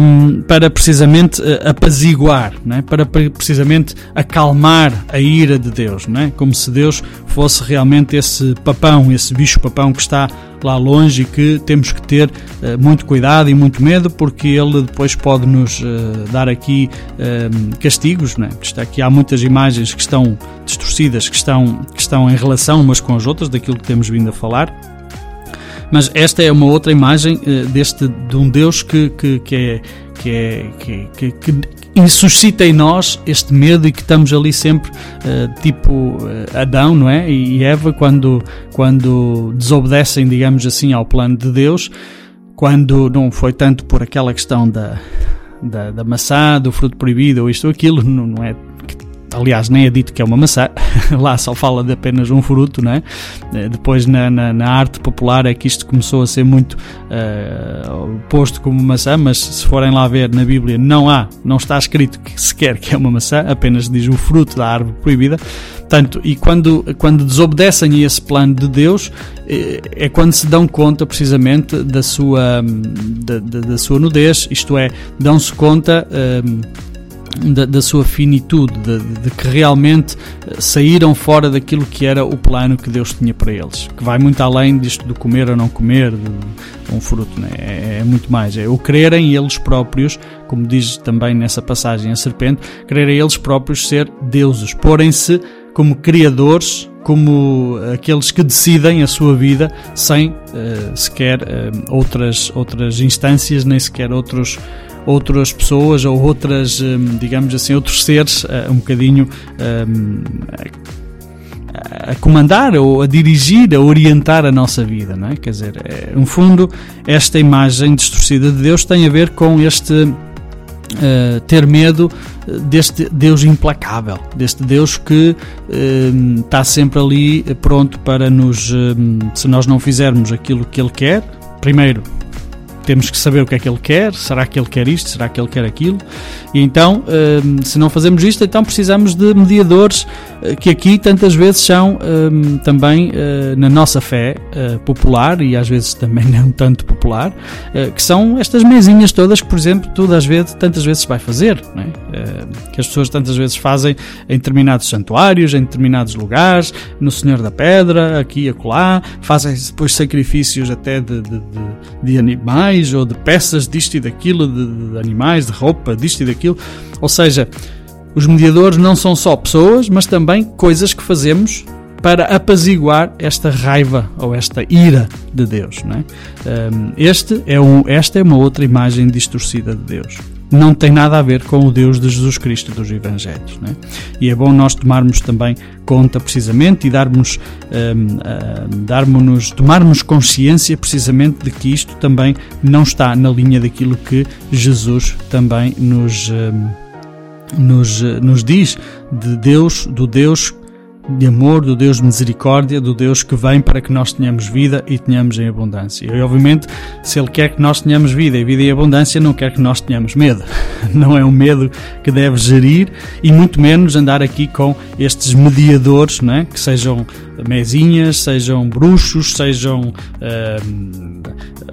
um, para precisamente apaziguar, né, para precisamente acalmar a ira de Deus, não é? Como se Deus fosse realmente esse papão, esse bicho papão que está lá longe e que temos que ter uh, muito cuidado e muito medo porque ele depois pode nos uh, dar aqui uh, castigos, não é? Está aqui há muitas imagens que estão distorcidas, que estão, que estão em relação umas com as outras daquilo que temos vindo a falar. Mas esta é uma outra imagem deste de um Deus que, que, que é que, é, que, que, que suscita em nós este medo e que estamos ali sempre uh, tipo uh, Adão, não é? E Eva quando, quando desobedecem, digamos assim, ao plano de Deus, quando não foi tanto por aquela questão da, da, da maçã, do fruto proibido ou isto ou aquilo, não, não é aliás, nem é dito que é uma maçã, lá só fala de apenas um fruto, é? Eh, depois, na, na, na arte popular, é que isto começou a ser muito uh, posto como maçã, mas se forem lá ver na Bíblia, não há, não está escrito que sequer que é uma maçã, apenas diz o fruto da árvore proibida. Tanto, e quando, quando desobedecem a esse plano de Deus, eh, é quando se dão conta precisamente da sua, da, da, da sua nudez, isto é, dão-se conta. Da, da, sua finitude, de, de, que realmente saíram fora daquilo que era o plano que Deus tinha para eles, que vai muito além disto de comer ou não comer de um fruto, né? é, é, muito mais, é o crerem eles próprios, como diz também nessa passagem a serpente, crerem eles próprios ser deuses, porem-se como criadores, como aqueles que decidem a sua vida sem uh, sequer uh, outras, outras instâncias, nem sequer outros outras pessoas ou outras, hum, digamos assim, outros seres eh, um bocadinho um, a comandar ou a dirigir, a orientar a nossa vida, não é? Quer dizer, é, no fundo, esta imagem distorcida de Deus tem a ver com este uh, ter medo deste Deus implacável, deste Deus que uh, está sempre ali pronto para nos, se nós não fizermos aquilo que Ele quer, primeiro temos que saber o que é que ele quer, será que ele quer isto, será que ele quer aquilo, e então, hum, se não fazemos isto, então precisamos de mediadores eh, que aqui tantas vezes são hum, também eh, na nossa fé eh, popular e às vezes também não tanto popular, que são estas mesinhas todas que, por exemplo, tu vezes, tantas vezes vai fazer, é? que as pessoas tantas vezes fazem em determinados santuários, em determinados lugares, no Senhor da Pedra, aqui e acolá, fazem depois sacrifícios até de, de, de, de animais ou de peças disto e daquilo, de, de animais, de roupa, disto e daquilo aquilo. Ou seja, os mediadores não são só pessoas, mas também coisas que fazemos para apaziguar esta raiva ou esta ira de Deus. Não é? este é um, esta é uma outra imagem distorcida de Deus. Não tem nada a ver com o Deus de Jesus Cristo dos Evangelhos. É? E é bom nós tomarmos também conta precisamente e darmos, um, um, darmos tomarmos consciência precisamente de que isto também não está na linha daquilo que Jesus também nos, um, nos, nos diz de Deus, do Deus de amor, do Deus de misericórdia, do Deus que vem para que nós tenhamos vida e tenhamos em abundância. E obviamente, se Ele quer que nós tenhamos vida e vida em abundância, não quer que nós tenhamos medo. Não é um medo que deve gerir e muito menos andar aqui com estes mediadores, não é? que sejam mesinhas, sejam bruxos, sejam. Uh,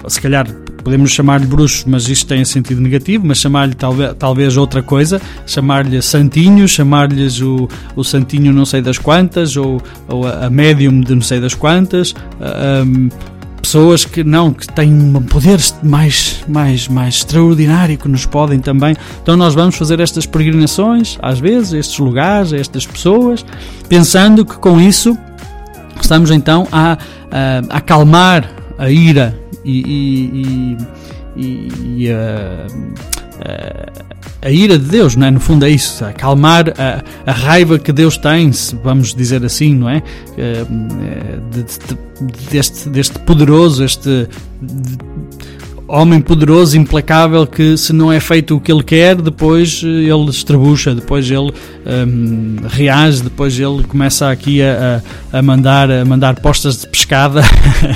se calhar podemos chamar-lhe bruxos, mas isto tem sentido negativo, mas chamar-lhe talvez, talvez outra coisa, chamar-lhe santinho, chamar-lhes o, o santinho não sei das quantas, ou, ou a, a médium de não sei das quantas. Um, pessoas que não que têm um poder mais mais mais extraordinário que nos podem também então nós vamos fazer estas peregrinações às vezes estes lugares estas pessoas pensando que com isso estamos então a, a, a acalmar a ira e, e, e, e a, a, a, ira de Deus, não é? No fundo é isso, acalmar a, a raiva que Deus tem, vamos dizer assim, não é? De, de, deste, deste poderoso, este de, homem poderoso, implacável, que se não é feito o que ele quer, depois eh, ele estrebucha, depois ele um, reage, depois ele começa aqui a, a, mandar, a mandar postas de pescada,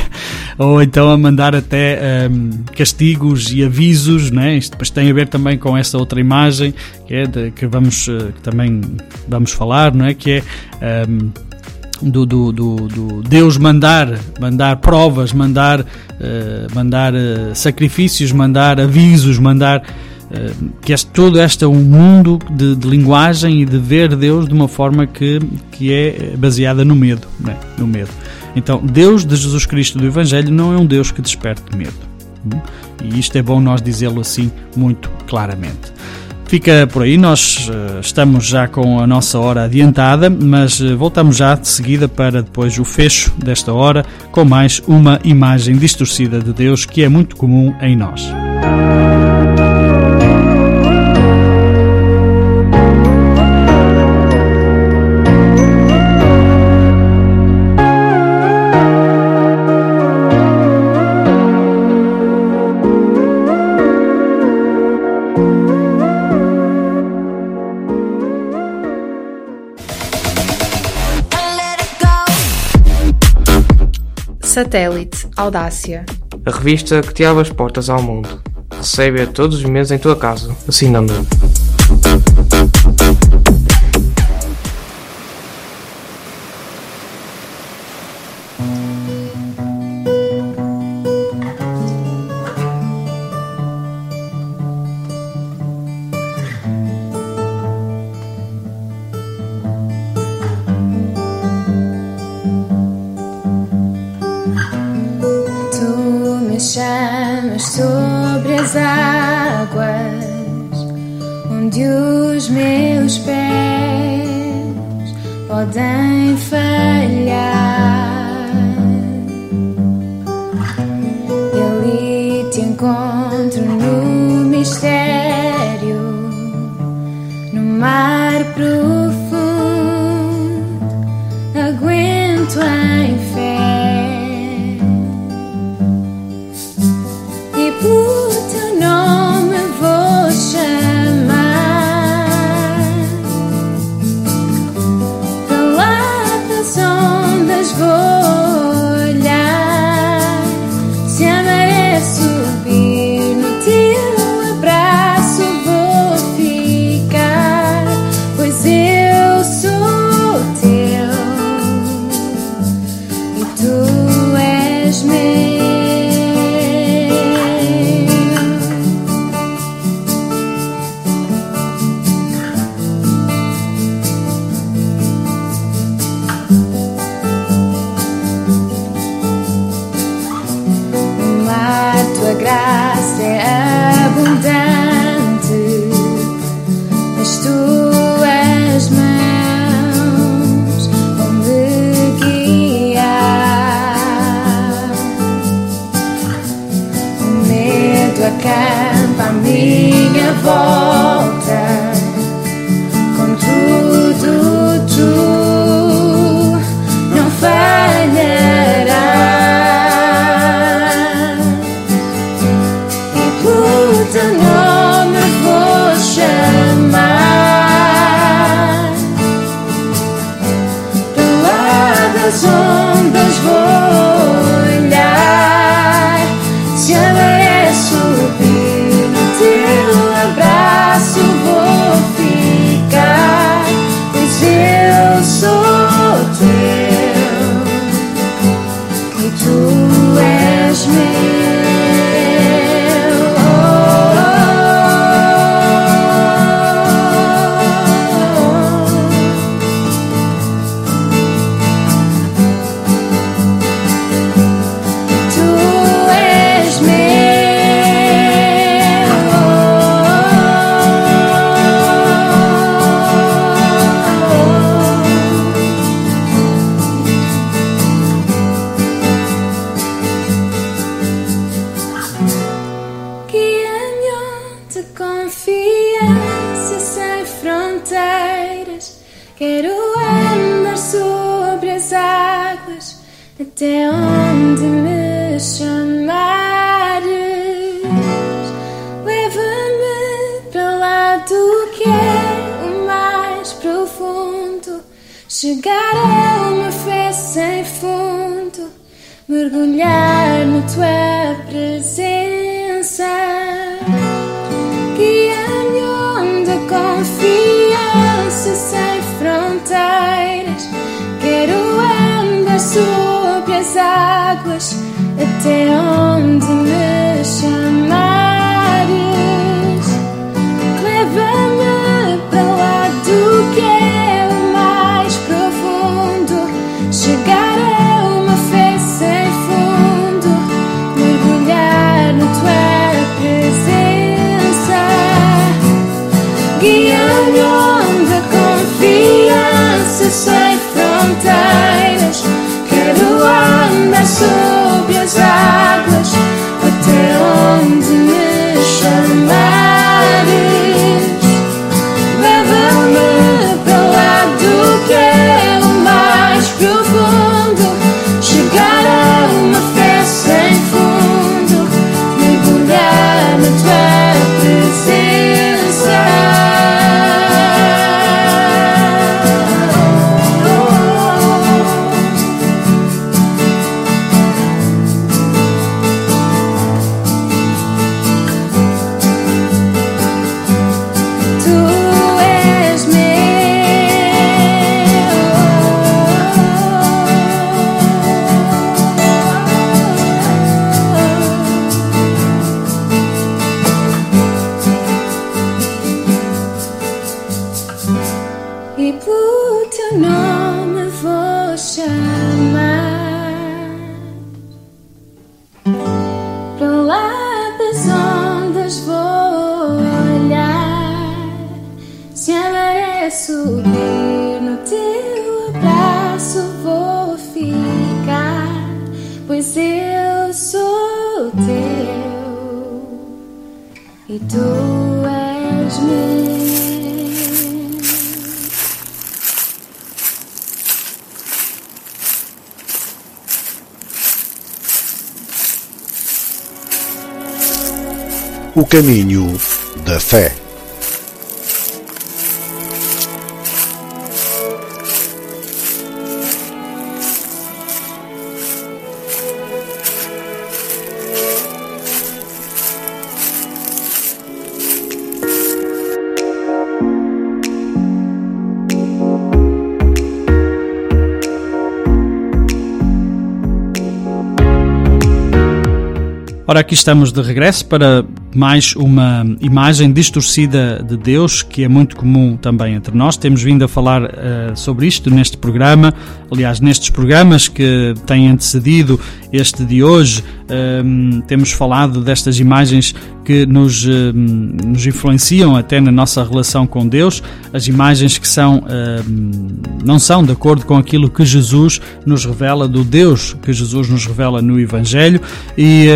ou então a mandar até um, castigos e avisos, né? isto depois tem a ver também com essa outra imagem que, é de, que vamos eh, que também vamos falar, não é? que é um, do, do, do, do, Deus mandar, mandar provas, mandar, uh, mandar uh, sacrifícios, mandar avisos, mandar uh, que este, todo este é um mundo de, de, linguagem e de ver Deus de uma forma que, que é baseada no medo, né? no medo. Então, Deus de Jesus Cristo do Evangelho não é um Deus que desperte medo. Hum? E isto é bom nós dizê-lo assim muito claramente. Fica por aí, nós uh, estamos já com a nossa hora adiantada, mas uh, voltamos já de seguida para depois o fecho desta hora com mais uma imagem distorcida de Deus que é muito comum em nós. Satélite Audácia. A revista que te abre as portas ao mundo. Recebe-a todos os meses em tua casa, assinando. Chegar a uma fé sem fundo, mergulhar na tua presença, guiar-me onda confiança sem fronteiras. Quero andar sobre as águas até onde me sobre as águas até onde e tu és meu. O caminho da fé. Ora, aqui estamos de regresso para mais uma imagem distorcida de Deus, que é muito comum também entre nós. Temos vindo a falar uh, sobre isto neste programa, aliás, nestes programas que têm antecedido este de hoje, um, temos falado destas imagens que nos, um, nos influenciam até na nossa relação com Deus, as imagens que são, um, não são de acordo com aquilo que Jesus nos revela, do Deus que Jesus nos revela no Evangelho, e,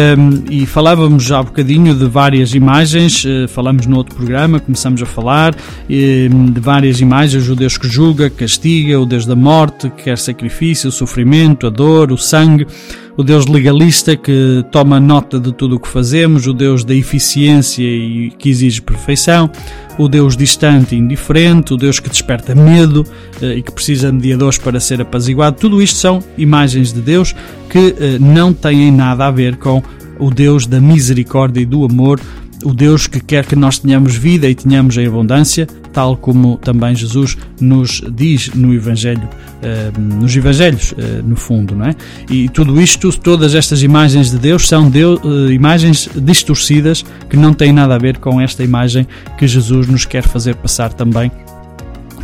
e falávamos há bocadinho de várias imagens, uh, falamos no outro programa, começamos a falar de várias imagens, o Deus que julga, castiga, o Deus da morte, que sacrifício, o sofrimento, a dor, o sangue, o Deus legalista que toma nota de tudo o que fazemos, o Deus da eficiência e que exige perfeição, o Deus distante e indiferente, o Deus que desperta medo eh, e que precisa de mediadores para ser apaziguado. Tudo isto são imagens de Deus que eh, não têm nada a ver com o Deus da misericórdia e do amor, o Deus que quer que nós tenhamos vida e tenhamos em abundância, tal como também Jesus nos diz no Evangelho, uh, nos Evangelhos, uh, no fundo, não é? E tudo isto, todas estas imagens de Deus são Deus, uh, imagens distorcidas que não têm nada a ver com esta imagem que Jesus nos quer fazer passar também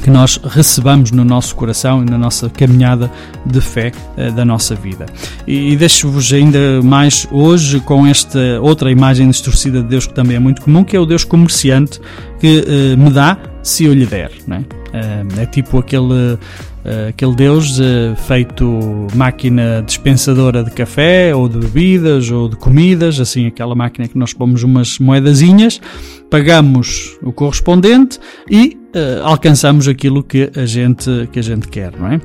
que nós recebamos no nosso coração e na nossa caminhada de fé uh, da nossa vida. E, deixo-vos ainda mais hoje com esta outra imagem distorcida de Deus que também é muito comum, que é o Deus comerciante que uh, me dá se eu lhe der. Não é? Uh, é tipo aquele aquele Deus feito máquina dispensadora de café ou de bebidas ou de comidas, assim aquela máquina que nós pomos umas moedazinhas, pagamos o correspondente e alcançamos aquilo que a gente que a gente quer, não é?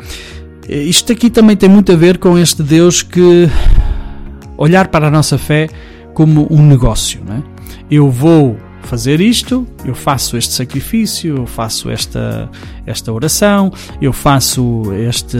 Isto aqui também tem muito a ver com este Deus que olhar para a nossa fé como um negócio, não é? Eu vou fazer isto, eu faço este sacrifício, eu faço esta, esta oração, eu faço este,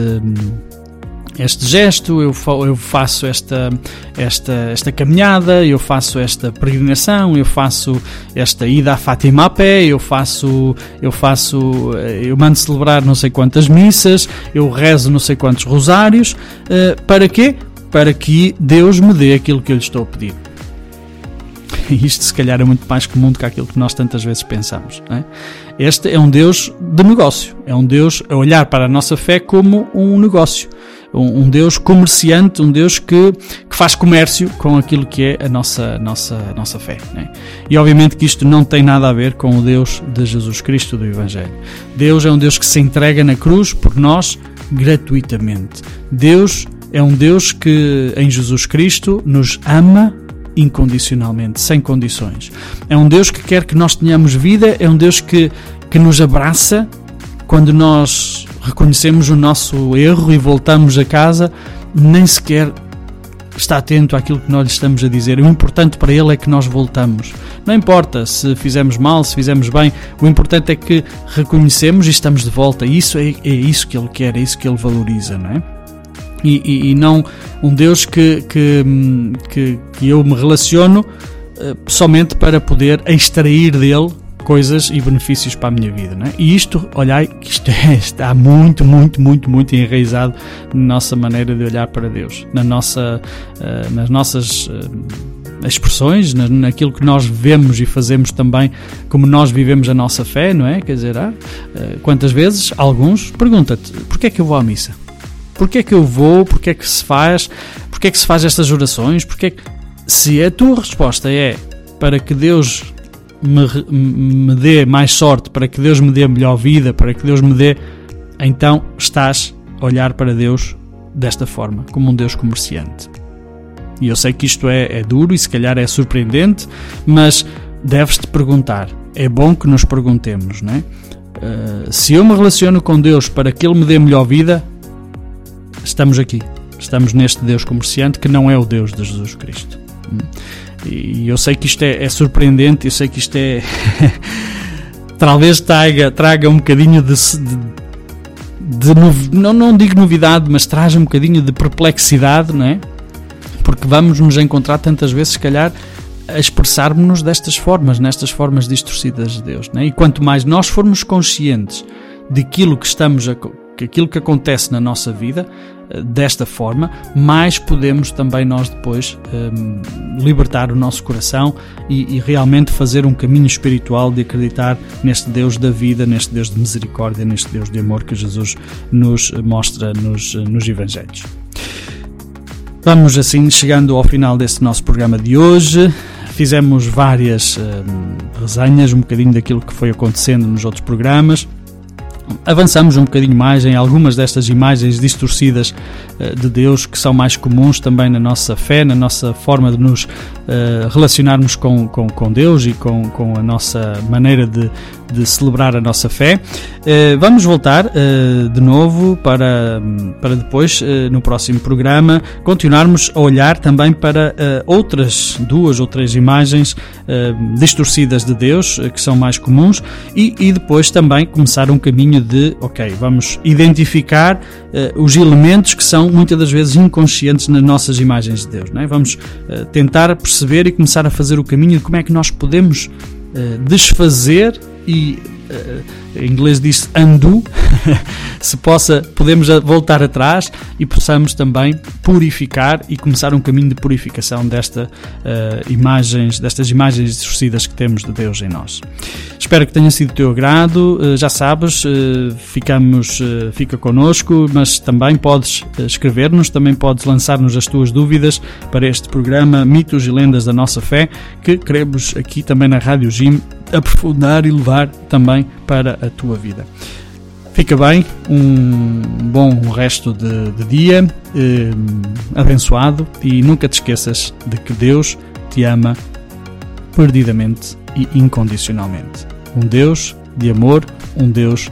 este gesto, eu, eu faço esta, esta, esta caminhada, eu faço esta peregrinação, eu faço esta ida a Fátima a pé, eu faço, eu faço, eh, eu mando celebrar não sei quantas missas, eu rezo não sei quantos rosários, uh, para quê? Para que Deus me dê aquilo que eu lhe estou a pedir. Isto se calhar é muito mais comum do que aquilo que nós tantas vezes pensamos. É? Este é um Deus de negócio, é um Deus a olhar para a nossa fé como um negócio um, um Deus comerciante, um Deus que, que faz comércio com aquilo que é a nossa, nossa, nossa fé. Né? E obviamente que isto não tem nada a ver com o Deus de Jesus Cristo do Evangelho. Deus é um Deus que se entrega na cruz por nós gratuitamente. Deus é um Deus que em Jesus Cristo nos ama incondicionalmente, sem condições. É um Deus que quer que nós tenhamos vida, é um Deus que, que nos abraça quando nós reconhecemos o nosso erro e voltamos a casa, nem sequer está atento àquilo que nós lhe estamos a dizer. O importante para ele é que nós voltamos. Não importa se fizemos mal, se fizemos bem, o importante é que reconhecemos e estamos de volta. Isso é, é isso que ele quer, é isso que ele valoriza, não é? E, e, e não um Deus que, que, que, que eu me relaciono uh, somente para poder extrair dele coisas e benefícios para a minha vida. Não é? E isto, olhai, que isto é, está muito, muito, muito, muito enraizado na nossa maneira de olhar para Deus, na nossa, uh, nas nossas. Uh, expressões, naquilo que nós vemos e fazemos também, como nós vivemos a nossa fé, não é? Quer dizer, ah, eh, quantas vezes alguns perguntam-te porquê é que eu vou à missa? Porquê é que eu vou? Porquê é que se faz? Porquê é que se faz estas orações? Porquê é que... Se a tua resposta é para que Deus me, me dê mais sorte, para que Deus me dê melhor vida, para que Deus me dê. Então estás a olhar para Deus desta forma, como um Deus comerciante. E eu sei que isto é, é duro e se calhar é surpreendente, mas deves-te perguntar. É bom que nos perguntemos, não é? Uh, se eu me relaciono com Deus para que Ele me dê melhor vida, estamos aqui. Estamos neste Deus comerciante que não é o Deus de Jesus Cristo. E eu sei que isto é, é surpreendente, eu sei que isto é. talvez traga, traga um bocadinho de. de, de não, não digo novidade, mas traz um bocadinho de perplexidade, não é? Porque vamos nos encontrar tantas vezes, se calhar, a expressarmos-nos destas formas, nestas formas distorcidas de Deus. Né? E quanto mais nós formos conscientes daquilo que estamos a, aquilo que acontece na nossa vida eh, desta forma, mais podemos também nós depois um, ehm, libertar o nosso coração e, e, realmente fazer um caminho espiritual de acreditar neste Deus da vida, neste Deus de misericórdia, neste Deus de amor que Jesus nos mostra nos, nos Evangelhos. Vamos assim chegando ao final deste nosso programa de hoje. Fizemos várias um, resenhas, um bocadinho daquilo que foi acontecendo nos outros programas avançamos um bocadinho mais em algumas destas imagens distorcidas uh, de Deus que são mais comuns também na nossa fé, na nossa forma de nos uh, relacionarmos com, com, com Deus e com, com a nossa maneira de, de celebrar a nossa fé. Uh, vamos voltar de novo para, para depois, no próximo programa, continuarmos a olhar também para outras duas ou três imagens distorcidas de Deus que são mais comuns e, e depois também começar um caminho de, ok, vamos identificar os elementos que são muitas das vezes inconscientes nas nossas imagens de Deus. Não é? Vamos tentar perceber e começar a fazer o caminho de como é que nós podemos desfazer e em inglês diz undo, se possa, podemos voltar atrás e possamos também purificar e começar um caminho de purificação desta, uh, imagens, destas imagens distorcidas que temos de Deus em nós. Espero que tenha sido do teu agrado, uh, já sabes, uh, ficamos, fica connosco, mas também podes escrever-nos, também podes lançar-nos as tuas dúvidas para este programa Mitos e Lendas da Nossa Fé, que queremos aqui também na Rádio Jim aprofundar e levar também para a tua vida. Fica bem, um bom resto de, de dia, eh, abençoado e nunca te esqueças de que Deus te ama perdidamente e incondicionalmente. Um Deus de amor, um Deus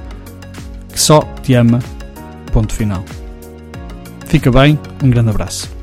que só te ama. Ponto final. Fica bem, um grande abraço.